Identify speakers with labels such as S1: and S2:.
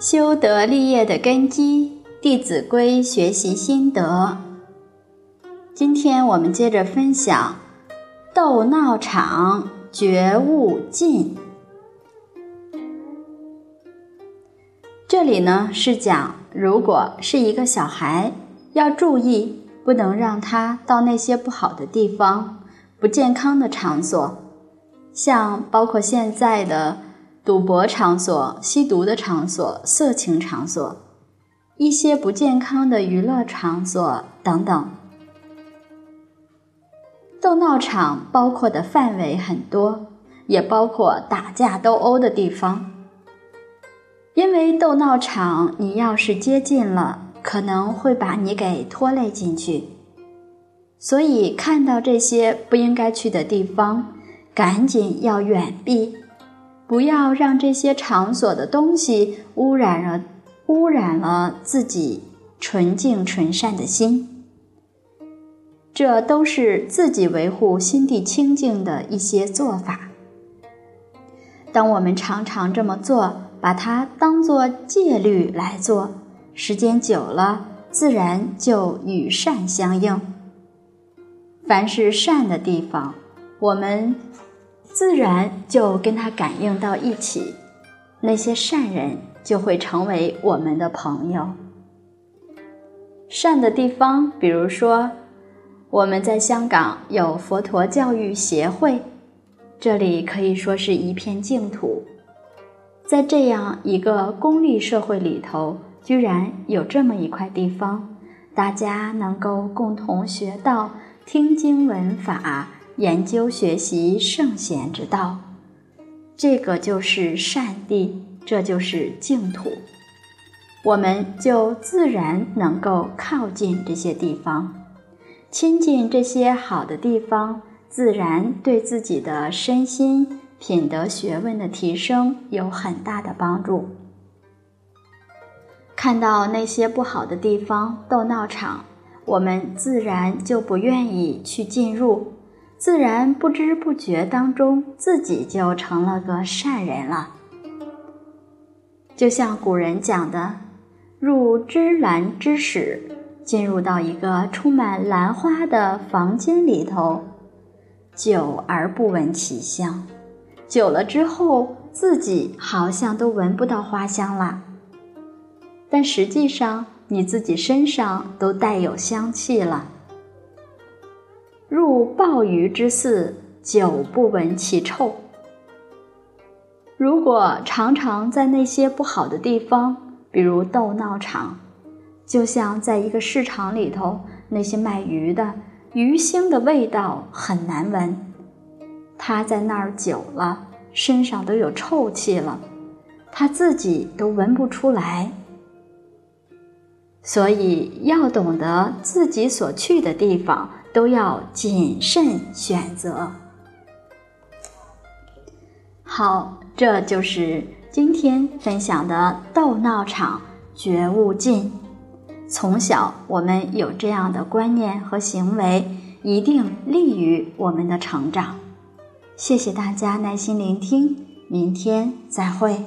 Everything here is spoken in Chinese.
S1: 修德立业的根基，《弟子规》学习心得。今天我们接着分享：斗闹场，觉悟尽。这里呢是讲，如果是一个小孩，要注意，不能让他到那些不好的地方、不健康的场所，像包括现在的。赌博场所、吸毒的场所、色情场所、一些不健康的娱乐场所等等，斗闹场包括的范围很多，也包括打架斗殴的地方。因为斗闹场，你要是接近了，可能会把你给拖累进去，所以看到这些不应该去的地方，赶紧要远避。不要让这些场所的东西污染了污染了自己纯净纯善的心，这都是自己维护心地清净的一些做法。当我们常常这么做，把它当做戒律来做，时间久了，自然就与善相应。凡是善的地方，我们。自然就跟他感应到一起，那些善人就会成为我们的朋友。善的地方，比如说，我们在香港有佛陀教育协会，这里可以说是一片净土。在这样一个功利社会里头，居然有这么一块地方，大家能够共同学道、听经闻法。研究学习圣贤之道，这个就是善地，这就是净土，我们就自然能够靠近这些地方，亲近这些好的地方，自然对自己的身心品德学问的提升有很大的帮助。看到那些不好的地方斗闹场，我们自然就不愿意去进入。自然不知不觉当中，自己就成了个善人了。就像古人讲的：“入芝兰之室，进入到一个充满兰花的房间里头，久而不闻其香。久了之后，自己好像都闻不到花香了。但实际上，你自己身上都带有香气了。”入鲍鱼之肆，久不闻其臭。如果常常在那些不好的地方，比如斗闹场，就像在一个市场里头，那些卖鱼的鱼腥的味道很难闻，他在那儿久了，身上都有臭气了，他自己都闻不出来。所以要懂得自己所去的地方。都要谨慎选择。好，这就是今天分享的斗闹场觉悟尽。从小我们有这样的观念和行为，一定利于我们的成长。谢谢大家耐心聆听，明天再会。